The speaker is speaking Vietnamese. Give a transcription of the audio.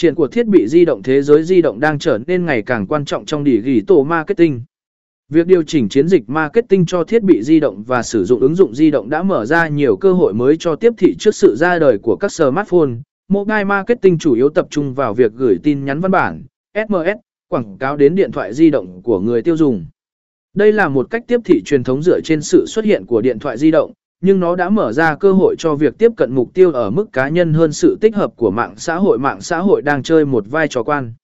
Triển của thiết bị di động thế giới di động đang trở nên ngày càng quan trọng trong đỉ ghi tổ marketing. Việc điều chỉnh chiến dịch marketing cho thiết bị di động và sử dụng ứng dụng di động đã mở ra nhiều cơ hội mới cho tiếp thị trước sự ra đời của các smartphone. Mobile marketing chủ yếu tập trung vào việc gửi tin nhắn văn bản, SMS, quảng cáo đến điện thoại di động của người tiêu dùng. Đây là một cách tiếp thị truyền thống dựa trên sự xuất hiện của điện thoại di động, nhưng nó đã mở ra cơ hội cho việc tiếp cận mục tiêu ở mức cá nhân hơn sự tích hợp của mạng xã hội. Mạng xã hội đang chơi một vai trò quan